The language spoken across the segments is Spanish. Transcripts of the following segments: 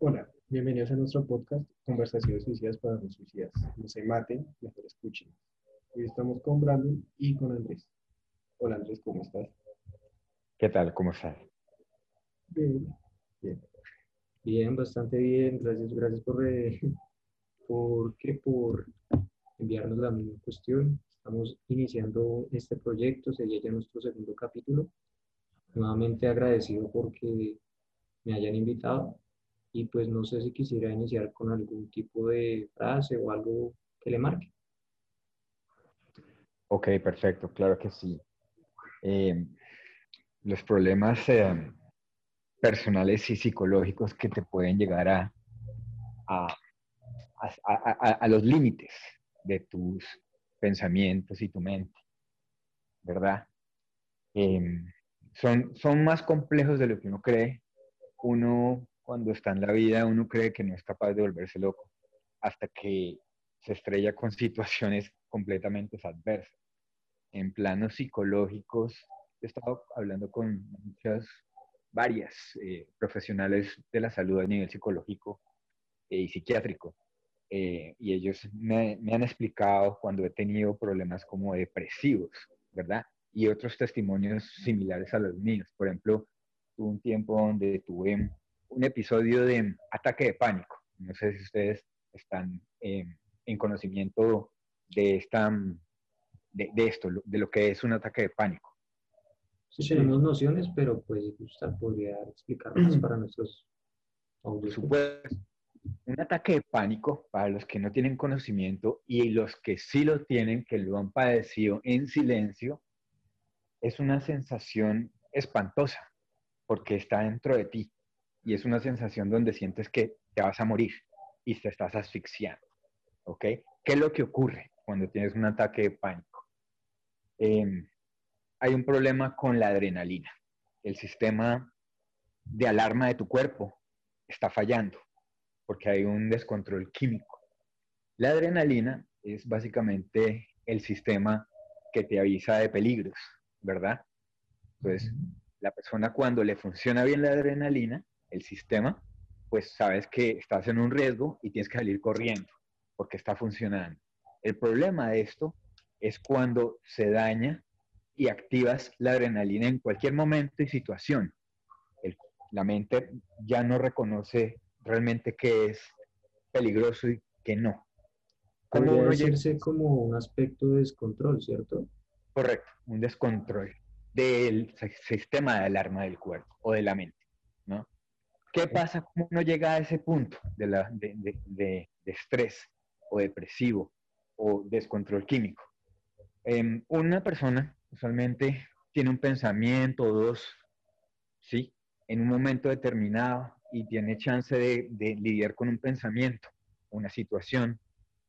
Hola, bienvenidos a nuestro podcast Conversaciones Suicidas para los Suicidas. No se maten, mejor escuchen. Hoy estamos con Brandon y con Andrés. Hola Andrés, ¿cómo estás? ¿Qué tal? ¿Cómo estás? Bien, bien. Bien, bastante bien. Gracias, gracias por, eh, por, ¿qué? por enviarnos la misma cuestión. Estamos iniciando este proyecto, sería ya nuestro segundo capítulo. Nuevamente agradecido porque me hayan invitado y pues no sé si quisiera iniciar con algún tipo de frase o algo que le marque. Ok, perfecto, claro que sí. Eh, los problemas eh, personales y psicológicos que te pueden llegar a, a, a, los límites de tus pensamientos y tu mente, ¿verdad? Eh, son, son más complejos de lo que uno cree. Uno cuando está en la vida uno cree que no es capaz de volverse loco, hasta que se estrella con situaciones completamente adversas. En planos psicológicos, he estado hablando con muchas, varias eh, profesionales de la salud a nivel psicológico eh, y psiquiátrico, eh, y ellos me, me han explicado cuando he tenido problemas como depresivos, ¿verdad? Y otros testimonios similares a los míos. Por ejemplo, tuve un tiempo donde tuve un episodio de ataque de pánico. No sé si ustedes están eh, en conocimiento de, esta, de, esto, de lo que es un ataque de pánico. Sí, tenemos nociones, pero pues usted podría explicar más para nuestros Por supuesto. Un ataque de pánico, para los que no tienen conocimiento y los que sí lo tienen, que lo han padecido en silencio, es una sensación espantosa, porque está dentro de ti y es una sensación donde sientes que te vas a morir y te estás asfixiando. ¿Ok? ¿Qué es lo que ocurre cuando tienes un ataque de pánico? Em, hay un problema con la adrenalina. El sistema de alarma de tu cuerpo está fallando porque hay un descontrol químico. La adrenalina es básicamente el sistema que te avisa de peligros, ¿verdad? Entonces, la persona cuando le funciona bien la adrenalina, el sistema, pues sabes que estás en un riesgo y tienes que salir corriendo porque está funcionando. El problema de esto es cuando se daña y activas la adrenalina en cualquier momento y situación. la mente ya no reconoce realmente qué es peligroso y qué no. Podría decirse como un aspecto de descontrol, ¿cierto? Correcto, un descontrol del sistema de alarma del cuerpo o de la mente, ¿no? ¿Qué pasa cuando uno llega a ese punto de, la, de, estrés o depresivo o descontrol químico? Em, una persona usualmente tiene un pensamiento o dos, ¿sí? En un momento determinado y tiene chance de, lidiar con un pensamiento, una situación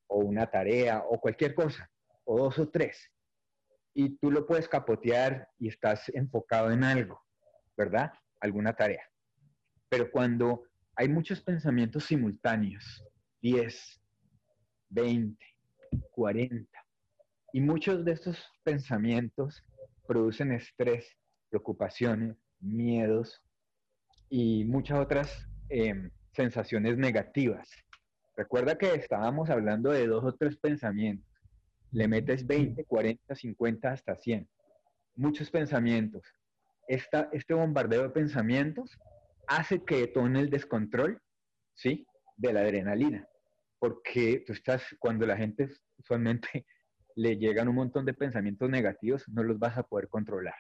o una tarea o cualquier cosa, o dos o tres. Y tú lo puedes capotear y estás enfocado en algo, ¿verdad? Alguna tarea. Pero cuando hay muchos pensamientos simultáneos, 10, 20, 40, y muchos de estos pensamientos producen estrés, preocupaciones, miedos y muchas otras em, sensaciones negativas. Recuerda que estábamos hablando de dos o tres pensamientos. Le metes 20, 40, 50, hasta 100. Muchos pensamientos. este bombardeo de pensamientos hace que detone el descontrol, ¿sí? De la adrenalina. Porque tú estás, cuando la gente usualmente le llegan un montón de pensamientos negativos, no los vas a poder controlar.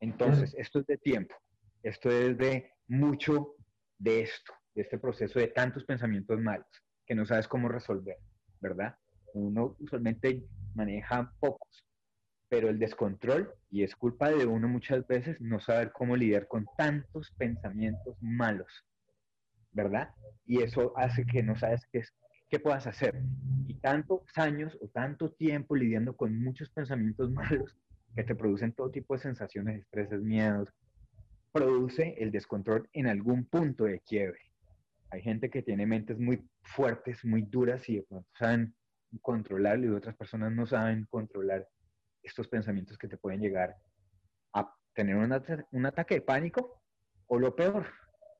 Entonces, esto es de tiempo. Esto es de mucho de esto, de este proceso de tantos pensamientos malos que no sabes cómo resolver, ¿verdad? Uno usualmente maneja pocos, pero el descontrol, y es culpa de uno muchas veces, no saber cómo lidiar con tantos pensamientos malos, ¿verdad? Y eso hace que no sabes qué, qué puedas hacer. Y tantos años o tanto tiempo lidiando con muchos pensamientos malos que te producen todo tipo de sensaciones, estreses, miedos, produce el descontrol en algún punto de quiebre. Hay gente que tiene mentes muy fuertes, muy duras y de pronto saben controlarlo y otras personas no saben controlar estos pensamientos que te pueden llegar a tener un, ataque de pánico o lo peor,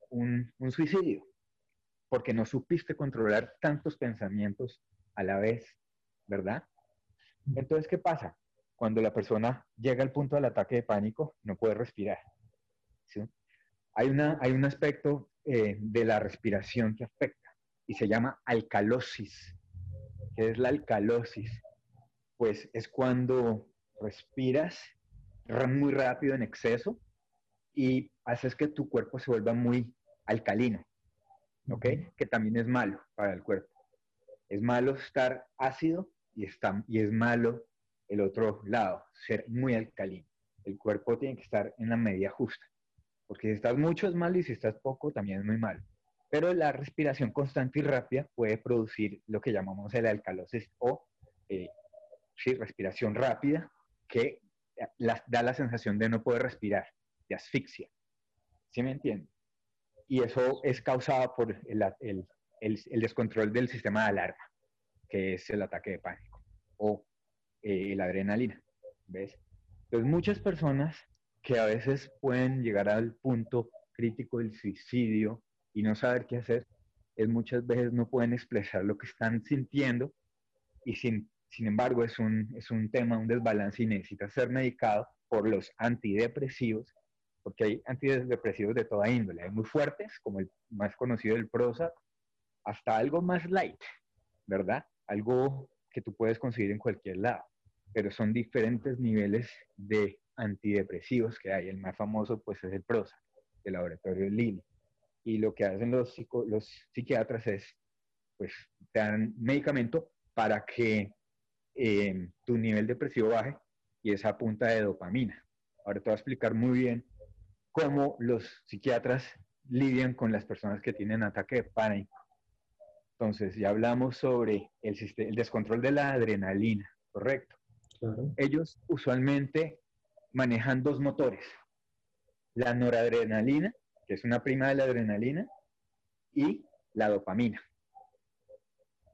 un, suicidio, porque no supiste controlar tantos pensamientos a la vez, ¿verdad? Entonces, ¿qué pasa? Cuando la persona llega al punto del ataque de pánico, no puede respirar. ¿sí? Hay, una, hay un aspecto eh, de la respiración que afecta y se llama alcalosis. ¿Qué es la alcalosis? Pues es cuando respiras muy rápido en exceso y haces que tu cuerpo se vuelva muy alcalino, ¿ok? Que también es malo para el cuerpo. Es malo estar ácido y, está, y es malo el otro lado, ser muy alcalino. El cuerpo tiene que estar en la medida justa, porque si estás mucho es malo y si estás poco también es muy malo. Pero la respiración constante y rápida puede producir lo que llamamos el alcalosis o eh, respiración rápida, que da la sensación de no poder respirar, de asfixia. ¿Sí me entienden? Y eso es causado por el, descontrol del sistema de alarma, que es el ataque de pánico o eh, la adrenalina. ¿Ves? Entonces, muchas personas que a veces pueden llegar al punto crítico del suicidio y no saber qué hacer, es muchas veces no pueden expresar lo que están sintiendo y sin sin embargo, es un, es un tema, un desbalance y necesita ser medicado por los antidepresivos, porque hay antidepresivos de toda índole. Hay muy fuertes, como el más conocido el Prozac, hasta algo más light, ¿verdad? Algo que tú puedes conseguir en cualquier lado, pero son diferentes niveles de antidepresivos que hay. El más famoso, pues, es el Prozac, del laboratorio Lilly. Y lo que hacen los, los psiquiatras es, pues, te dan medicamento para que eh, tu nivel depresivo baje y esa punta de dopamina. Ahora te voy a explicar muy bien cómo los psiquiatras lidian con las personas que tienen ataque de pánico. Entonces, ya hablamos sobre el, el descontrol de la adrenalina, ¿correcto? Ellos usualmente manejan dos motores. La noradrenalina, que es una prima de la adrenalina, y la dopamina.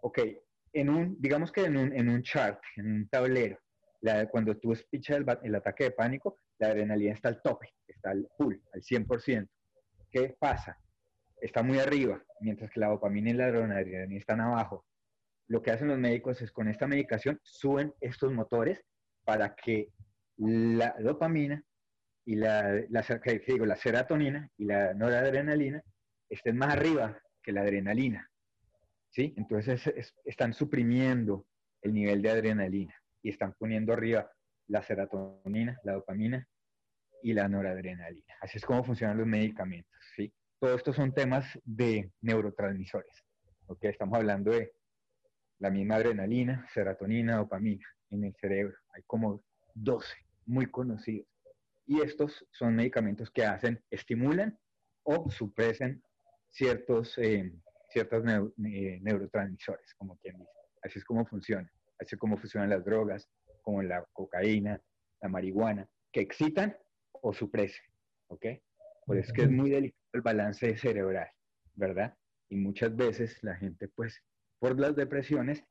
Ok, en un, digamos que en un, en un chart, en un tablero, cuando tú espichas el, el, ataque de pánico, la adrenalina está al tope, está al full, al 100%. ¿Qué pasa? Está muy arriba, mientras que la dopamina y la adrenalina están abajo. Lo que hacen los médicos es con esta medicación suben estos motores para que la dopamina y la, la, digo, la serotonina y la noradrenalina estén más arriba que la adrenalina. ¿Sí? Entonces están suprimiendo el nivel de adrenalina y están poniendo arriba la serotonina, la dopamina y la noradrenalina. Así es como funcionan los medicamentos, ¿sí? Todos estos son temas de neurotransmisores, ¿ok? Estamos hablando de la misma adrenalina, serotonina, dopamina en el cerebro. Hay como 12 muy conocidos. Y estos son medicamentos que hacen, estimulan o supresen ciertos eh, ciertos eh, neurotransmisores, como quien dice. Así es como funciona. Así es como funcionan las drogas, como la cocaína, la marihuana, que excitan o supresen. ¿Ok? Por eso es que es muy delicado el balance cerebral, ¿verdad? Y muchas veces la gente, pues, por las depresiones,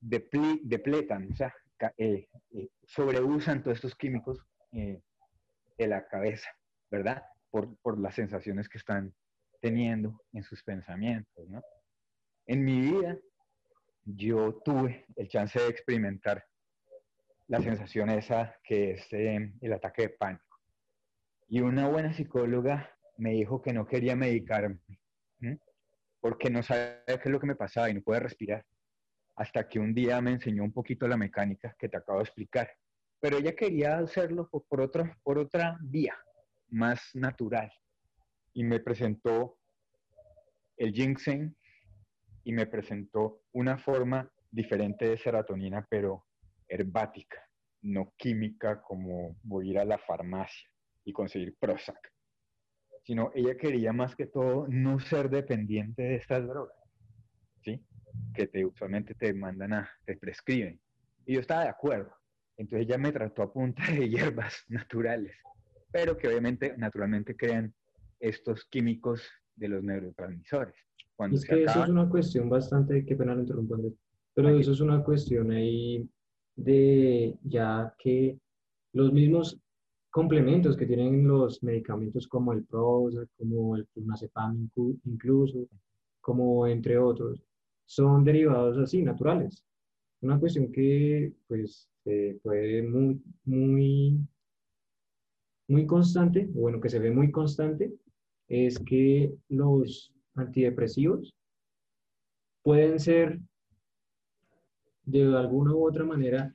depletan, o sea, eh, eh, sobreusan todos estos químicos de la cabeza, ¿verdad? Por, por las sensaciones que están teniendo en sus pensamientos. En mi vida, yo tuve el chance de experimentar la sensación esa que es eh, el ataque de pánico. Y una buena psicóloga me dijo que no quería medicarme, porque no sabía qué es lo que me pasaba y no podía respirar. Hasta que un día me enseñó un poquito la mecánica que te acabo de explicar. Pero ella quería hacerlo por, por otra vía, más natural y me presentó el ginseng y me presentó una forma diferente de serotonina, pero herbática, no química como voy a ir a la farmacia y conseguir Prozac, sino ella quería más que todo no ser dependiente de estas drogas, ¿sí? Que te, usualmente te mandan a, te prescriben. Y yo estaba de acuerdo. Entonces ella me trató a punta de hierbas naturales, pero que obviamente naturalmente crean estos químicos de los neurotransmisores. Cuando es que eso es una cuestión bastante, qué pena interrumpir, pero eso es una cuestión ahí de ya que los mismos complementos que tienen los medicamentos como el Prozac, como el clonazepam incluso, como entre otros, son derivados así, naturales. Una cuestión que pues puede muy, muy, muy constante, bueno, que se ve muy constante, es que los antidepresivos pueden ser de alguna u otra manera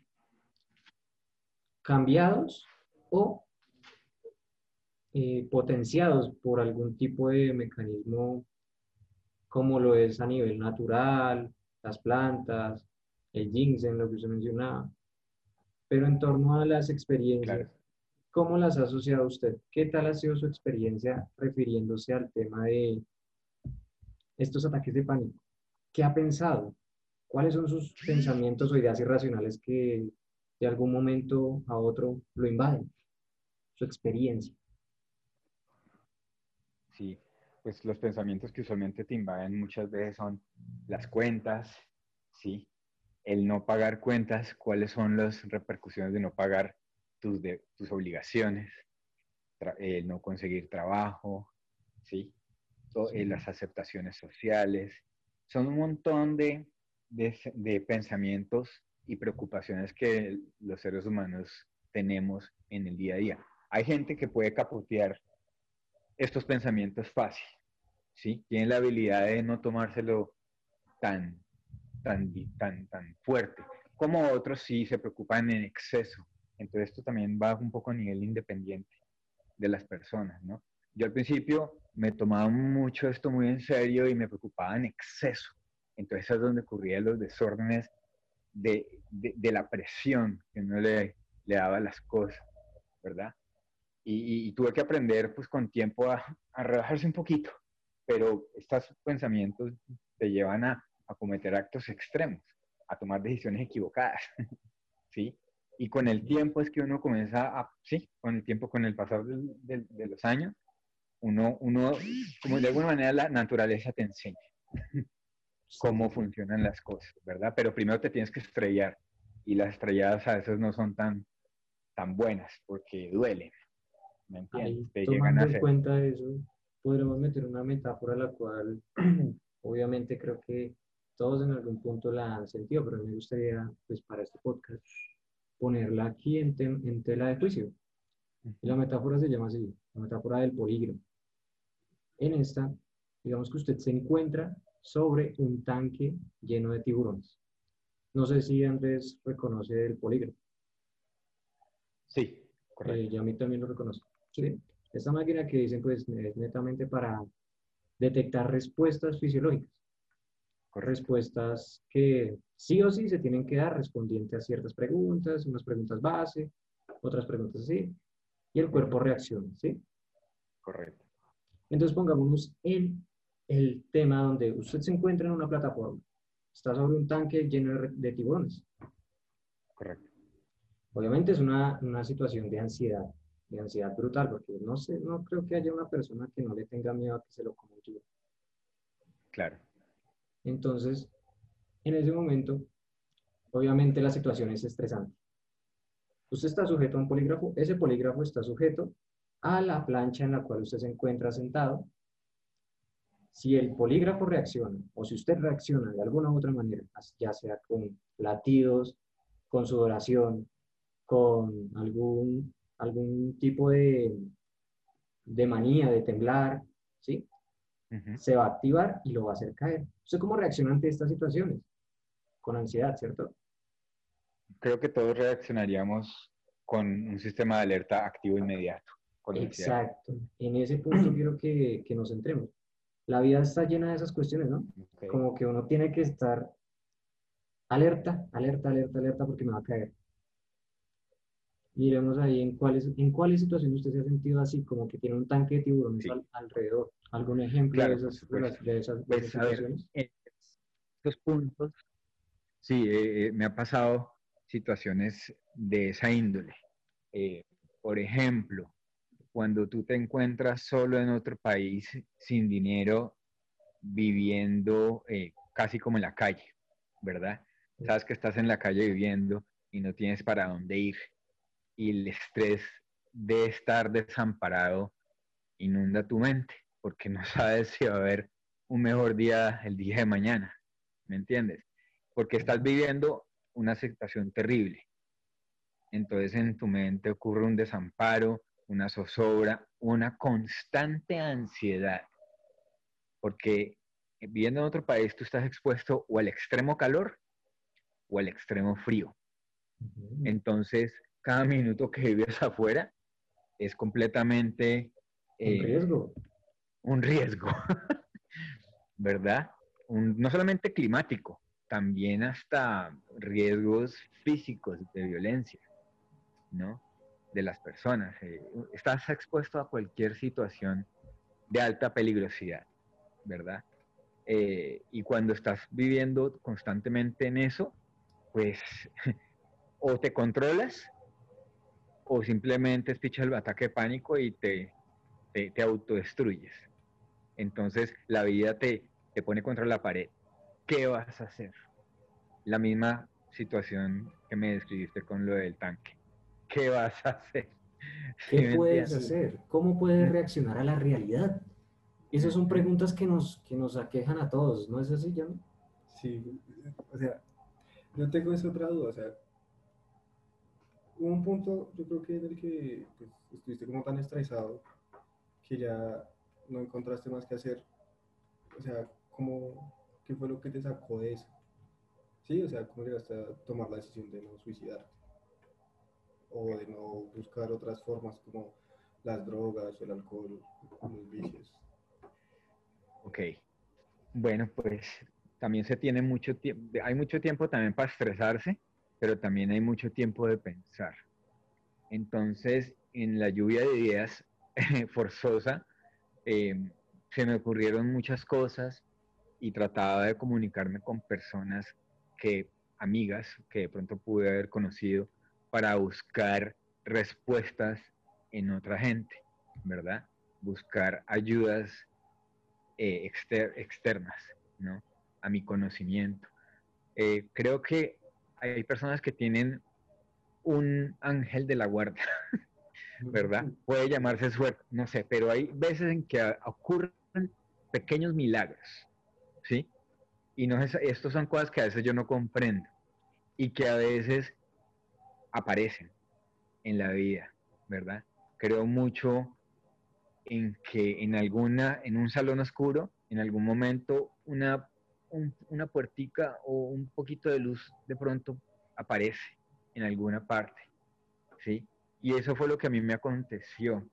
cambiados o eh, potenciados por algún tipo de mecanismo como lo es a nivel natural, las plantas, el ginseng, lo que usted mencionaba. Pero en torno a las experiencias, ¿cómo las ha asociado usted? ¿Qué tal ha sido su experiencia refiriéndose al tema de estos ataques de pánico? ¿Qué ha pensado? ¿Cuáles son sus pensamientos o ideas irracionales que de algún momento a otro lo invaden? Su experiencia. Sí, pues los pensamientos que usualmente te invaden muchas veces son las cuentas, ¿sí? El no pagar cuentas, cuáles son las repercusiones de no pagar tus, de, tus obligaciones, el no conseguir trabajo, ¿sí? Eh, las aceptaciones sociales. Son un montón de, de, de pensamientos y preocupaciones que los seres humanos tenemos en el día a día. Hay gente que puede capotear estos pensamientos fácil, ¿sí? Tienen la habilidad de no tomárselo tan, tan, tan, tan fuerte, como otros sí se preocupan en exceso. Entonces esto también va un poco a nivel independiente de las personas, ¿no? Yo al principio me tomaba mucho esto muy en serio y me preocupaba en exceso. Entonces es donde ocurrían los desórdenes de, de, la presión que uno le, le daba a las cosas, ¿verdad? y, tuve que aprender pues con tiempo a, a, relajarse un poquito, pero estos pensamientos te llevan a, a cometer actos extremos, a tomar decisiones equivocadas, ¿sí? Y con el tiempo es que uno comienza a, sí, con el tiempo, con el pasar de, de los años, uno, uno, como de alguna manera la naturaleza te enseña cómo funcionan las cosas, ¿verdad? Pero primero te tienes que estrellar y las estrelladas a veces no son tan, tan buenas porque duelen. ¿Me entiendes? tomando en cuenta eso, podremos meter una metáfora la cual obviamente creo que todos en algún punto la han sentido, pero me gustaría, pues para este podcast, ponerla aquí en, en tela de juicio. Y la metáfora se llama así, la metáfora del polígrafo. En esta, digamos que usted se encuentra sobre un tanque lleno de tiburones. No sé si Andrés reconoce el polígrafo. Sí, correcto. Eh, yo a mí también lo reconozco. Esta máquina que dicen pues es netamente para detectar respuestas fisiológicas. Respuestas que sí o sí se tienen que dar respondiente a ciertas preguntas, unas preguntas base, otras preguntas así, y el cuerpo reacciona, ¿sí? Correcto. Entonces pongámonos en el tema donde usted se encuentra en una plataforma, está sobre un tanque lleno de, tiburones. Correcto. Obviamente es una, una situación de ansiedad, de ansiedad brutal, porque no sé, no creo que haya una persona que no le tenga miedo a que se lo coma un Claro. Entonces, en ese momento, obviamente la situación es estresante. Usted está sujeto a un polígrafo, ese polígrafo está sujeto a la plancha en la cual usted se encuentra sentado. Si el polígrafo reacciona, o si usted reacciona de alguna u otra manera, ya sea con latidos, con sudoración, con algún algún tipo de, de manía, de temblar, ¿sí? Se va a activar y lo va a hacer caer. ¿Usted cómo reacciona ante estas situaciones? Con ansiedad, ¿cierto? Creo que todos reaccionaríamos con un sistema de alerta activo inmediato. Exacto. En ese punto quiero que, que, nos centremos. La vida está llena de esas cuestiones, ¿no? Como que uno tiene que estar alerta, alerta, alerta, alerta porque me va a caer miremos ahí en cuáles, en cuáles situaciones usted se ha sentido así, como que tiene un tanque de tiburones alrededor. ¿Algún ejemplo de, esas, de, esas, pues, situaciones? en estos puntos, sí, eh, eh, me ha pasado situaciones de esa índole. Eh, por ejemplo, cuando tú te encuentras solo en otro país sin dinero, viviendo casi como en la calle, ¿verdad? Sabes que estás en la calle viviendo y no tienes para dónde ir y el estrés de estar desamparado inunda tu mente, porque no sabes si va a haber un mejor día el día de mañana, ¿me entiendes? Porque estás viviendo una situación terrible. Entonces en tu mente ocurre un desamparo, una zozobra, una constante ansiedad. Porque viviendo en otro país tú estás expuesto o al extremo calor o al extremo frío. Entonces, cada minuto que vives afuera es completamente... un eh, riesgo. Un riesgo, ¿verdad? no solamente climático, también hasta riesgos físicos de violencia, ¿no? De las personas. Eh, estás expuesto a cualquier situación de alta peligrosidad, ¿verdad? Eh, y cuando estás viviendo constantemente en eso, pues o te controlas o simplemente espichas el ataque de pánico y te, te, autodestruyes. Entonces la vida te, te pone contra la pared. ¿Qué vas a hacer? La misma situación que me describiste con lo del tanque. ¿Qué vas a hacer? ¿Qué puedes hacer? ¿Cómo puedes reaccionar a la realidad? Esas son preguntas que nos, que nos aquejan a todos, ¿no es así, Jan? Sí, o sea, yo tengo esa otra duda, o sea, hubo un punto, yo creo que en el que pues, estuviste como tan estresado que ya no encontraste más que hacer. O sea, ¿cómo, ¿qué fue lo que te sacó de eso? Sí, o sea, ¿cómo llegaste a tomar la decisión de no suicidarte? O de no buscar otras formas como las drogas el alcohol, los vicios. Ok. Bueno, pues también se tiene mucho tiempo, hay mucho tiempo también para estresarse pero también hay mucho tiempo de pensar. Entonces, en la lluvia de ideas forzosa, em, se me ocurrieron muchas cosas y trataba de comunicarme con personas que, amigas, que de pronto pude haber conocido para buscar respuestas en otra gente, ¿verdad? Buscar ayudas eh, externas, ¿no? A mi conocimiento. Eh, creo que hay personas que tienen un ángel de la guarda, ¿verdad? Puede llamarse suerte, no sé, pero hay veces en que ocurren pequeños milagros, ¿sí? Y no es, estos son cosas que a veces yo no comprendo y que a veces aparecen en la vida, ¿verdad? Creo mucho en que en alguna, en un salón oscuro, en algún momento una una puertica o un poquito de luz de pronto aparece en alguna parte, ¿sí? Y eso fue lo que a mí me aconteció.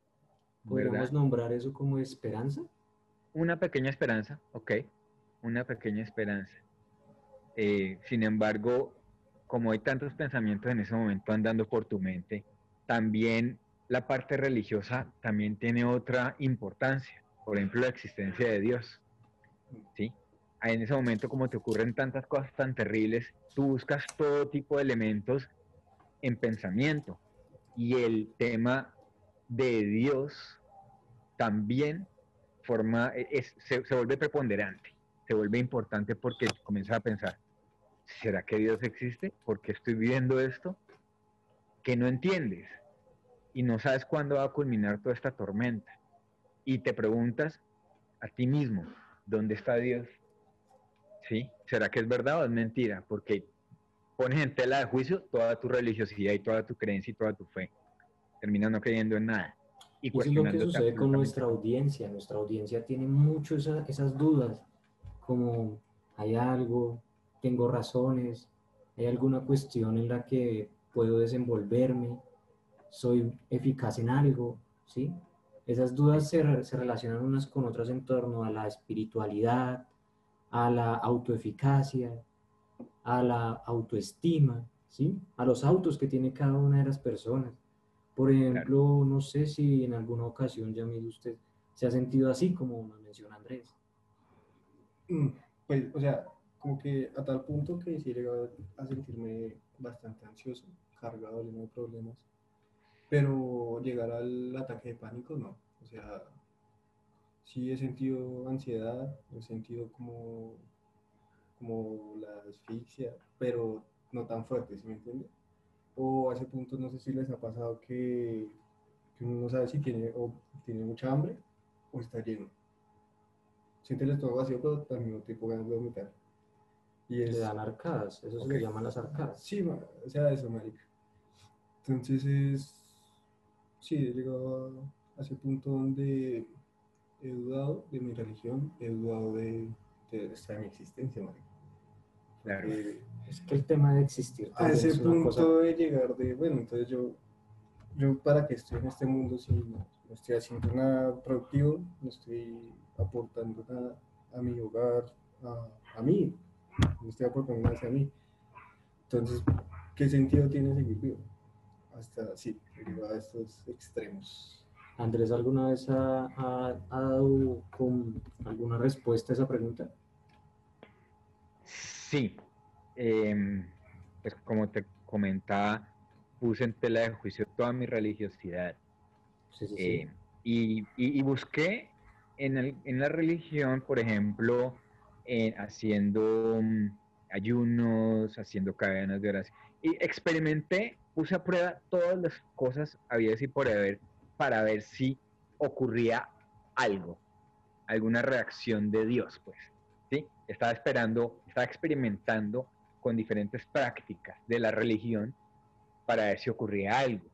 ¿Podríamos nombrar eso como esperanza? Una pequeña esperanza, ok, una pequeña esperanza. Eh, sin embargo, como hay tantos pensamientos en ese momento andando por tu mente, también la parte religiosa también tiene otra importancia. Por ejemplo, la existencia de Dios. ¿sí? En ese momento como te ocurren tantas cosas tan terribles, tú buscas todo tipo de elementos en pensamiento. Y el tema de Dios también forma, se, vuelve preponderante, se vuelve importante porque comienzas a pensar, ¿será que Dios existe? ¿Por qué estoy viviendo esto? Que no entiendes y no sabes cuándo va a culminar toda esta tormenta. Y te preguntas a ti mismo, ¿dónde está Dios? ¿Sí? ¿Será que es verdad o es mentira? Porque pones en tela de juicio toda tu religiosidad y toda tu creencia y toda tu fe. Terminas no creyendo en nada. Y Eso es lo que sucede con nuestra audiencia. Nuestra audiencia tiene mucho esas dudas, como hay algo, tengo razones, hay alguna cuestión en la que puedo desenvolverme, soy eficaz en algo, ¿sí? Esas dudas se, se relacionan unas con otras en torno a la espiritualidad, a la autoeficacia, a la autoestima, ¿sí? a los autos que tiene cada una de las personas. Por ejemplo, no sé si en alguna ocasión, ya mire usted, se ha sentido así como nos menciona Andrés. Mm, pues, o sea, como que a tal punto que sí he a sentirme bastante ansioso, cargado, lleno de problemas, pero llegar al ataque de pánico, no. O sea, sí he sentido ansiedad, he sentido como, como la asfixia, pero no tan fuerte, ¿sí me entiende? O a ese punto no sé si les ha pasado que, que uno no sabe si tiene, o tiene mucha hambre o está lleno. siente el estómago vacío, pero al mismo tiempo ganas de vomitar. Y Le es, dan arcadas, eso se Ok. le llaman las arcadas. sí, o sea, eso, marica. Entonces es, sí, he llegado a ese punto donde he dudado de mi religión, he dudado de, de, hasta de mi existencia, marica. Claro. Porque Es que el tema de existir a también ese es punto cosa de llegar de, bueno, entonces yo, yo para que estoy en este mundo si no, no estoy haciendo nada productivo, no estoy aportando nada a mi hogar, a, a mí, no estoy aportando nada hacia mí. Entonces, ¿qué sentido tiene seguir vivo? Hasta, sí, a estos extremos. Andrés, ¿alguna vez ha, ha- ha dado con alguna respuesta a esa pregunta? Sí, em, pues como te comentaba, puse en tela de juicio toda mi religiosidad Sí, sí, sí. eh, y, y- y busqué en, el- en la religión, por ejemplo, en haciendo mm, ayunos, haciendo cadenas de oración y experimenté, puse a prueba todas las cosas habidas y por haber para ver si ocurría algo, alguna reacción de Dios, pues. ¿sí? Estaba esperando, estaba experimentando con diferentes prácticas de la religión para ver si ocurría algo,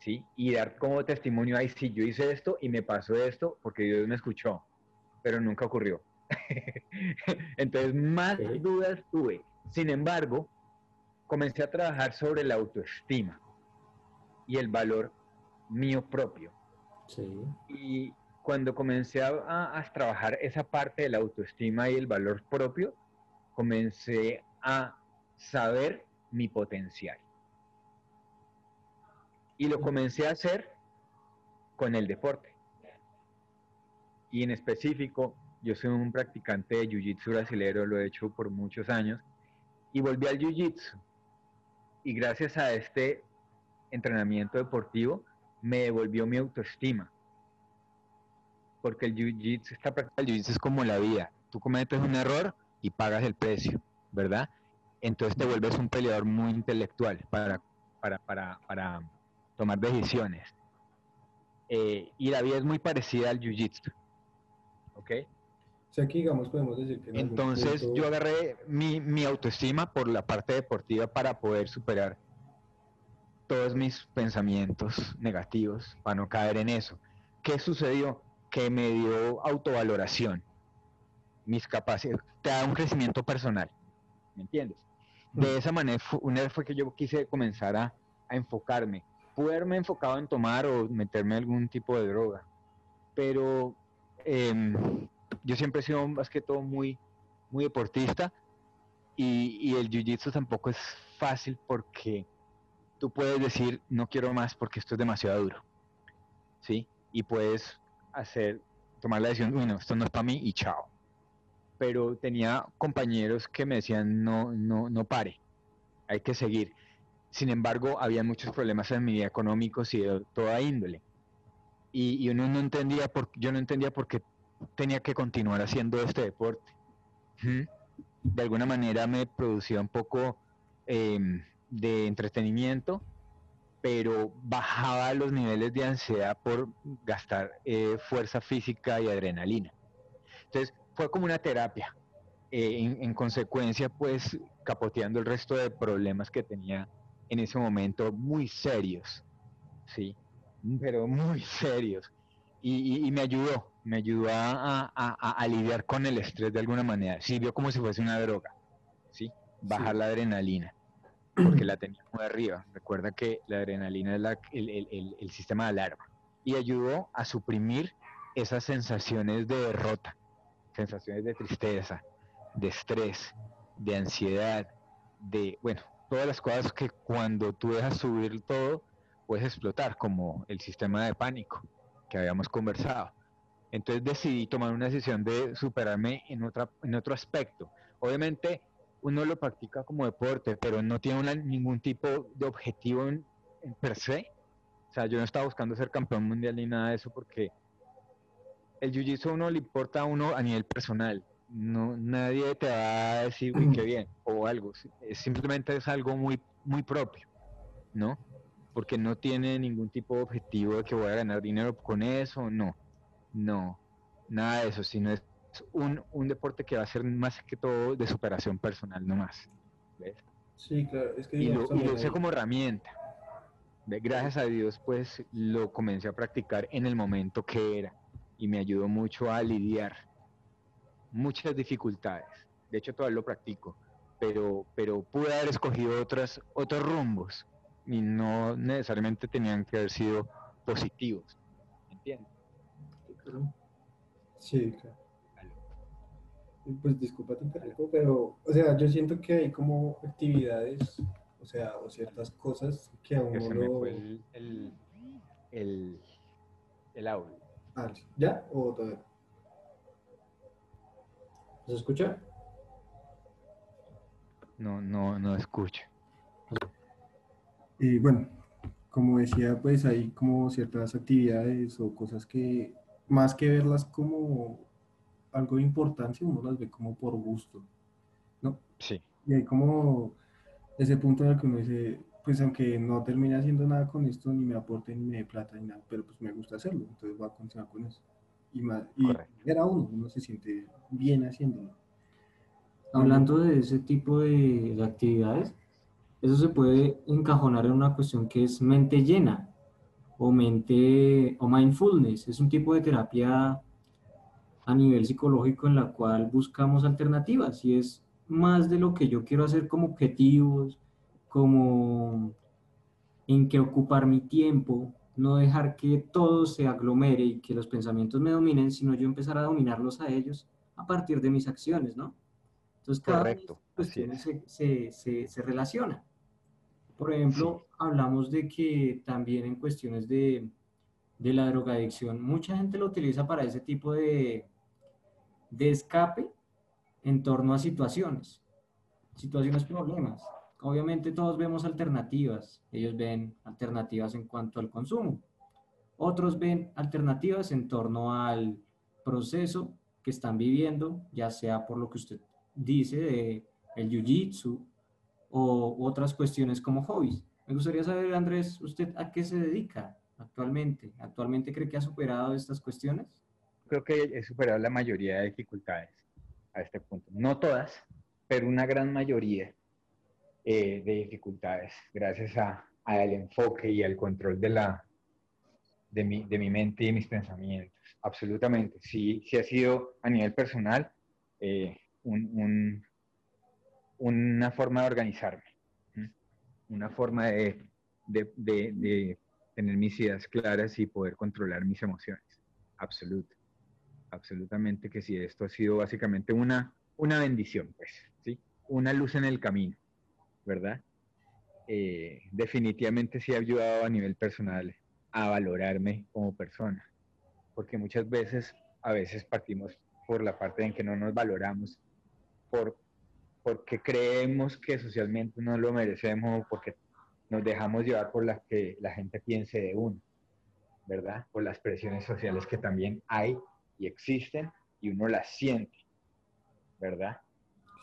¿sí? Y dar como testimonio, ay, sí, yo hice esto y me pasó esto porque Dios me escuchó, pero nunca ocurrió. Entonces, más Ok. dudas tuve. Sin embargo, comencé a trabajar sobre la autoestima y el valor mío propio. Sí, Y cuando comencé a, trabajar esa parte de la autoestima y el valor propio, comencé a saber mi potencial. Y lo comencé a hacer con el deporte. Y en específico, yo soy un practicante de Jiu-Jitsu brasilero, lo he hecho por muchos años, y volví al Jiu-Jitsu. Y gracias a este entrenamiento deportivo, me devolvió mi autoestima. Porque el jiu-jitsu, práctica del jiu-jitsu es como la vida. Tú cometes un error y pagas el precio, ¿verdad? Entonces te vuelves un peleador muy intelectual para, para, para, para tomar decisiones. Eh, y la vida es muy parecida al jiu-jitsu. ¿Ok? O sea, que digamos, podemos decir que en algún Entonces punto- yo agarré mi, mi autoestima por la parte deportiva para poder superar todos mis pensamientos negativos, para no caer en eso. ¿Qué sucedió? Que me dio autovaloración, mis capacidades, te da un crecimiento personal, ¿me entiendes? De esa manera, una vez fue que yo quise comenzar a, a enfocarme. Pude haberme enfocado en tomar o meterme algún tipo de droga, pero em, yo siempre he sido más que todo muy, muy deportista y, y el jiu-jitsu tampoco es fácil porque tú puedes decir no quiero más porque esto es demasiado duro, ¿sí? Y puedes hacer, tomar la decisión, bueno, esto no es para mí y chao. Pero tenía compañeros que me decían no, no, no pare, hay que seguir. Sin embargo, había muchos problemas en mi vida económicos y de toda índole. Y, uno no entendía por, yo no entendía por qué tenía que continuar haciendo este deporte. De alguna manera me producía un poco em, de entretenimiento, pero bajaba los niveles de ansiedad por gastar eh, fuerza física y adrenalina. Entonces fue como una terapia. Eh, en, en consecuencia, pues capoteando el resto de problemas que tenía en ese momento muy serios, sí, pero muy serios. Y, y- y me ayudó, me ayudó a, a- a- a lidiar con el estrés de alguna manera. Sirvió como si fuese una droga, ¿sí? Bajar Sí. la adrenalina, porque la tenía muy arriba. Recuerda que la adrenalina es la- el, el- el- el sistema de alarma. Y ayudó a suprimir esas sensaciones de derrota, sensaciones de tristeza, de estrés, de ansiedad, de, bueno, todas las cosas que cuando tú dejas subir todo, puedes explotar, como el sistema de pánico que habíamos conversado. Entonces decidí tomar una decisión de superarme en, otra, en otro aspecto. Obviamente uno lo practica como deporte, pero no tiene una- ningún tipo de objetivo en, en per se. O sea, yo no estaba buscando ser campeón mundial ni nada de eso porque el jiu-jitsu a uno le importa a uno a nivel personal. No, nadie te va a decir, uy, qué bien, o algo. Es- Simplemente es algo muy, muy propio, ¿no? Porque no tiene ningún tipo de objetivo de que voy a ganar dinero con eso, no. No, nada de eso, sino es un, un, deporte que va a ser más que todo de superación personal nomás. ¿ves? Sí, claro. Es que y, lo, y lo usé como herramienta. Gracias a Dios, pues lo comencé a practicar en el momento que era y me ayudó mucho a lidiar muchas dificultades. De hecho, todavía lo practico, pero, pero pude haber escogido otras, otros rumbos y no necesariamente tenían que haber sido positivos. ¿Entiendes? Sí, claro. Pues disculpa te interrumpo, pero, o sea, yo siento que hay como actividades, o sea, o ciertas cosas que a uno Se lo... me fue el, el, el, el audio. Ah, ¿Ya? ¿O todavía? ¿Se escucha? No, no, no escucho. Y bueno, como decía, pues hay como ciertas actividades o cosas que más que verlas como algo de importancia, uno las ve como por gusto, ¿no? Sí. Y hay como ese punto en el que uno dice, pues aunque no termine haciendo nada con esto, ni me aporte ni me dé plata ni nada, pero pues me gusta hacerlo, entonces voy a continuar con eso. Y, más, y era uno, uno se siente bien haciéndolo. Hablando de ese tipo de, de actividades, eso se puede encajonar en una cuestión que es mente llena o mente o mindfulness. Es un tipo de terapia a nivel psicológico en la cual buscamos alternativas y es más de lo que yo quiero hacer como objetivos, como en qué ocupar mi tiempo, no dejar que todo se aglomere y que los pensamientos me dominen, sino yo empezar a dominarlos a ellos a partir de mis acciones, ¿no? Entonces, cada Correcto, cuestión se, se, se, se relaciona. Por ejemplo, hablamos de que también en cuestiones de, de la drogadicción, mucha gente lo utiliza para ese tipo de, de escape en torno a situaciones, situaciones problemas. Obviamente todos vemos alternativas, ellos ven alternativas en cuanto al consumo, otros ven alternativas en torno al proceso que están viviendo, ya sea por lo que usted dice de el jiu-jitsu o otras cuestiones como hobbies. Me gustaría saber, Andrés, ¿usted a qué se dedica actualmente? ¿Actualmente cree que ha superado estas cuestiones? Creo que he superado la mayoría de dificultades a este punto. No todas, pero una gran mayoría eh, de dificultades, gracias a, al enfoque y al control de, la, de, mi, de mi mente y mis pensamientos. Absolutamente. Sí, sí ha sido a nivel personal eh, un, un, una forma de organizarme, una forma de, de, de, de, tener mis ideas claras y poder controlar mis emociones. Absoluto. Absolutamente que sí, esto ha sido básicamente una, una bendición, pues, ¿sí? Una luz en el camino, ¿verdad? Eh, definitivamente sí ha ayudado a nivel personal a valorarme como persona, porque muchas veces, a veces partimos por la parte en que no nos valoramos, por porque creemos que socialmente no lo merecemos, porque nos dejamos llevar por las que la gente piense de uno, ¿verdad? Por las presiones sociales que también hay y existen y uno las siente, ¿verdad?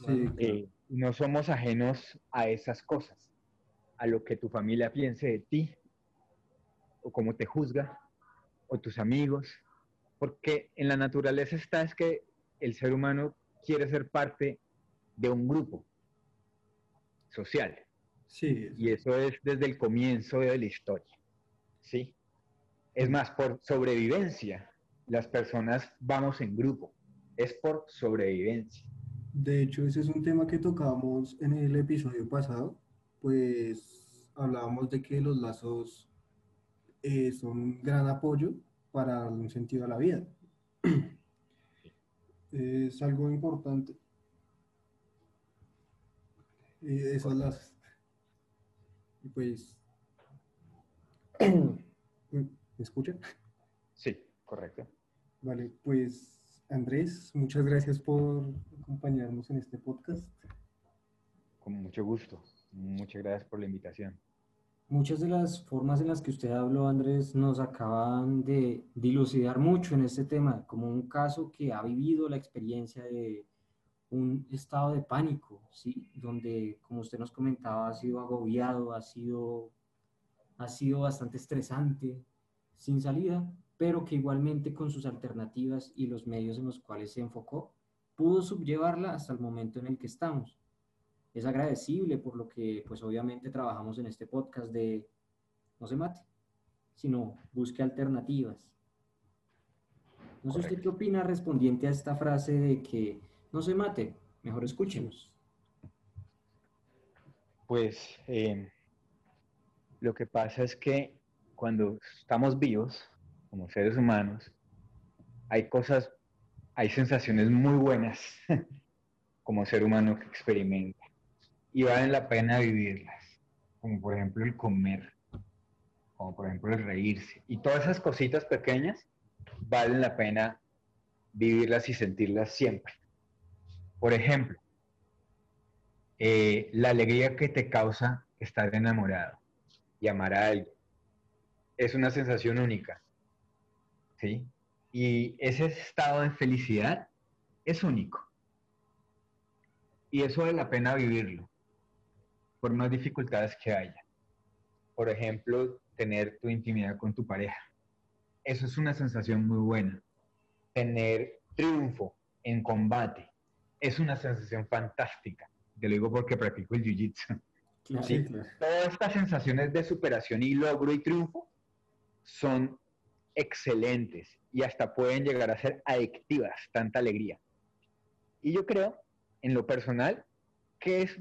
Sí, eh, no somos ajenos a esas cosas, a lo que tu familia piense de ti, o cómo te juzga, o tus amigos, porque en la naturaleza está es que el ser humano quiere ser parte de un grupo social. Sí. Y eso es desde el comienzo de la historia. ¿Sí? Es más, por sobrevivencia, las personas vamos en grupo. Es por sobrevivencia. De hecho, ese es un tema que tocábamos en el episodio pasado. Pues hablábamos de que los lazos eh, son un gran apoyo para darle un sentido a la vida. Es algo importante y esas las y pues ¿me escuchan? Sí, correcto. Vale, pues Andrés, muchas gracias por acompañarnos en este podcast. Con mucho gusto. Muchas gracias por la invitación. Muchas de las formas en las que usted habló, Andrés, nos acaban de dilucidar mucho en este tema, como un caso que ha vivido la experiencia de un estado de pánico, ¿sí? Donde, como usted nos comentaba, ha sido agobiado, ha sido, ha sido bastante estresante, sin salida, pero que igualmente con sus alternativas y los medios en los cuales se enfocó, pudo subllevarla hasta el momento en el que estamos. Es agradecible por lo que, pues obviamente trabajamos en este podcast de no se mate, sino busque alternativas. No sé usted qué opina respondiente a esta frase de que no se mate, mejor escúchenos. Pues eh, lo que pasa es que cuando estamos vivos, como seres humanos, hay cosas, hay sensaciones muy buenas como ser humano que experimenta y valen la pena vivirlas, como por ejemplo el comer, como por ejemplo el reírse y todas esas cositas pequeñas valen la pena vivirlas y sentirlas siempre. Por ejemplo, eh, la alegría que te causa estar enamorado y amar a alguien. Es una sensación única. ¿Sí? Y ese estado de felicidad es único. Y eso vale la pena vivirlo, por más dificultades que haya. Por ejemplo, tener tu intimidad con tu pareja. Eso es una sensación muy buena. Tener triunfo en combate es una sensación fantástica. Te lo digo porque practico el jiu-jitsu. Todas estas sensaciones de superación y logro y triunfo son excelentes y hasta pueden llegar a ser adictivas, tanta alegría. Y yo creo, en lo personal, que es,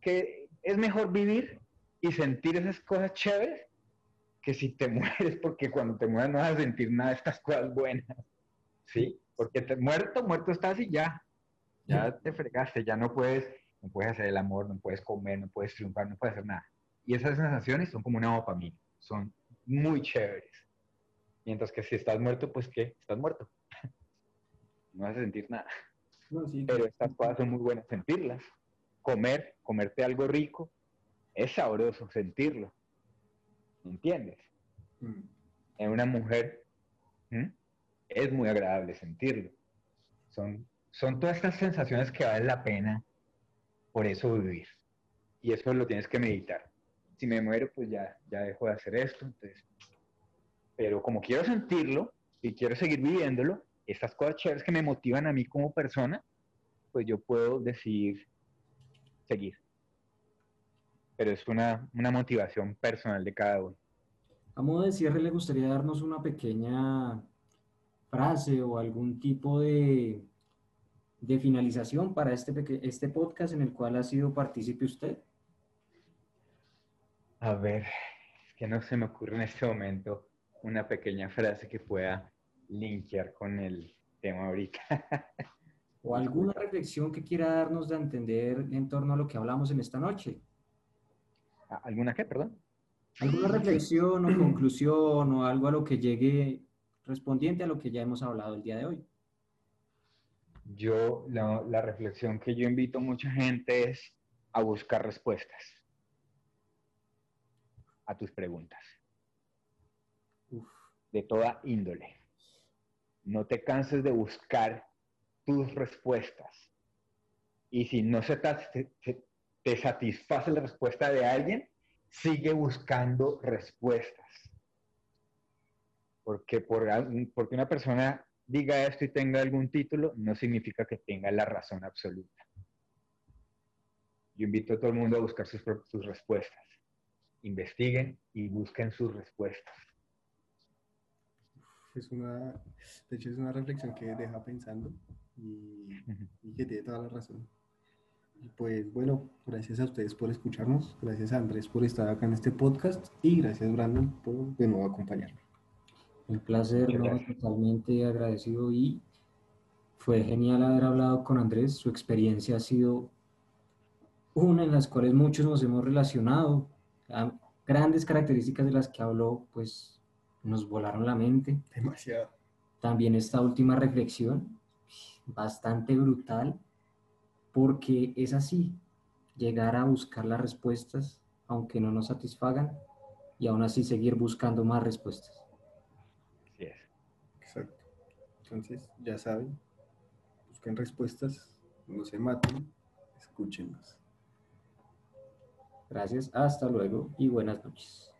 que es mejor vivir y sentir esas cosas chéveres que si te mueres, porque cuando te mueres no vas a sentir nada de estas cosas buenas. ¿Sí? Porque te, muerto, muerto estás y ya. Ya te fregaste, ya no puedes no puedes hacer el amor, no puedes comer, no puedes triunfar, no puedes hacer nada. Y esas sensaciones son como una dopamina, son muy chéveres. Mientras que si estás muerto, pues ¿qué? Estás muerto. no vas a sentir nada. Pero estas cosas son muy buenas sentirlas. Comer, comerte algo rico, es sabroso sentirlo. ¿Entiendes? Mm. En una mujer es muy agradable sentirlo. Son, son todas estas sensaciones que valen la pena por eso vivir. Y eso lo tienes que meditar. Si me muero, pues ya, ya dejo de hacer esto. Entonces, pero como quiero sentirlo y quiero seguir viviéndolo, estas cosas chéveres que me motivan a mí como persona, pues yo puedo decidir seguir. Pero es una, una motivación personal de cada uno. A modo de cierre, ¿le gustaría darnos una pequeña frase o algún tipo de, de finalización para este, este podcast en el cual ha sido partícipe usted? A ver, es que no se me ocurre en este momento una pequeña frase que pueda linkear con el tema ahorita. ¿O alguna reflexión que quiera darnos de entender en torno a lo que hablamos en esta noche? Ah, ¿Alguna qué, perdón? ¿Alguna reflexión o conclusión o algo a lo que llegue respondiente a lo que ya hemos hablado el día de hoy? yo, la, reflexión que yo invito a mucha gente es a buscar respuestas a tus preguntas. De toda índole. No te canses de buscar tus respuestas. Y si no se te, satisface la respuesta de alguien, sigue buscando respuestas. Porque, por, porque una persona diga esto y tenga algún título, no significa que tenga la razón absoluta. Yo invito a todo el mundo a buscar sus, respuestas. Investiguen y busquen sus respuestas. Es una, de hecho, es una reflexión que deja pensando y, que tiene toda la razón. pues bueno, gracias a ustedes por escucharnos, gracias a Andrés por estar acá en este podcast y gracias Brandon por de nuevo acompañarme. Un placer, totalmente agradecido y fue genial haber hablado con Andrés. Su experiencia ha sido una en las cuales muchos nos hemos relacionado. Grandes características de las que habló, pues nos volaron la mente. Demasiado. También esta última reflexión, bastante brutal, porque es así, llegar a buscar las respuestas, aunque no nos satisfagan, y aún así seguir buscando más respuestas. Entonces, ya saben, busquen respuestas, no se maten, escúchenlos. Gracias, hasta luego y buenas noches.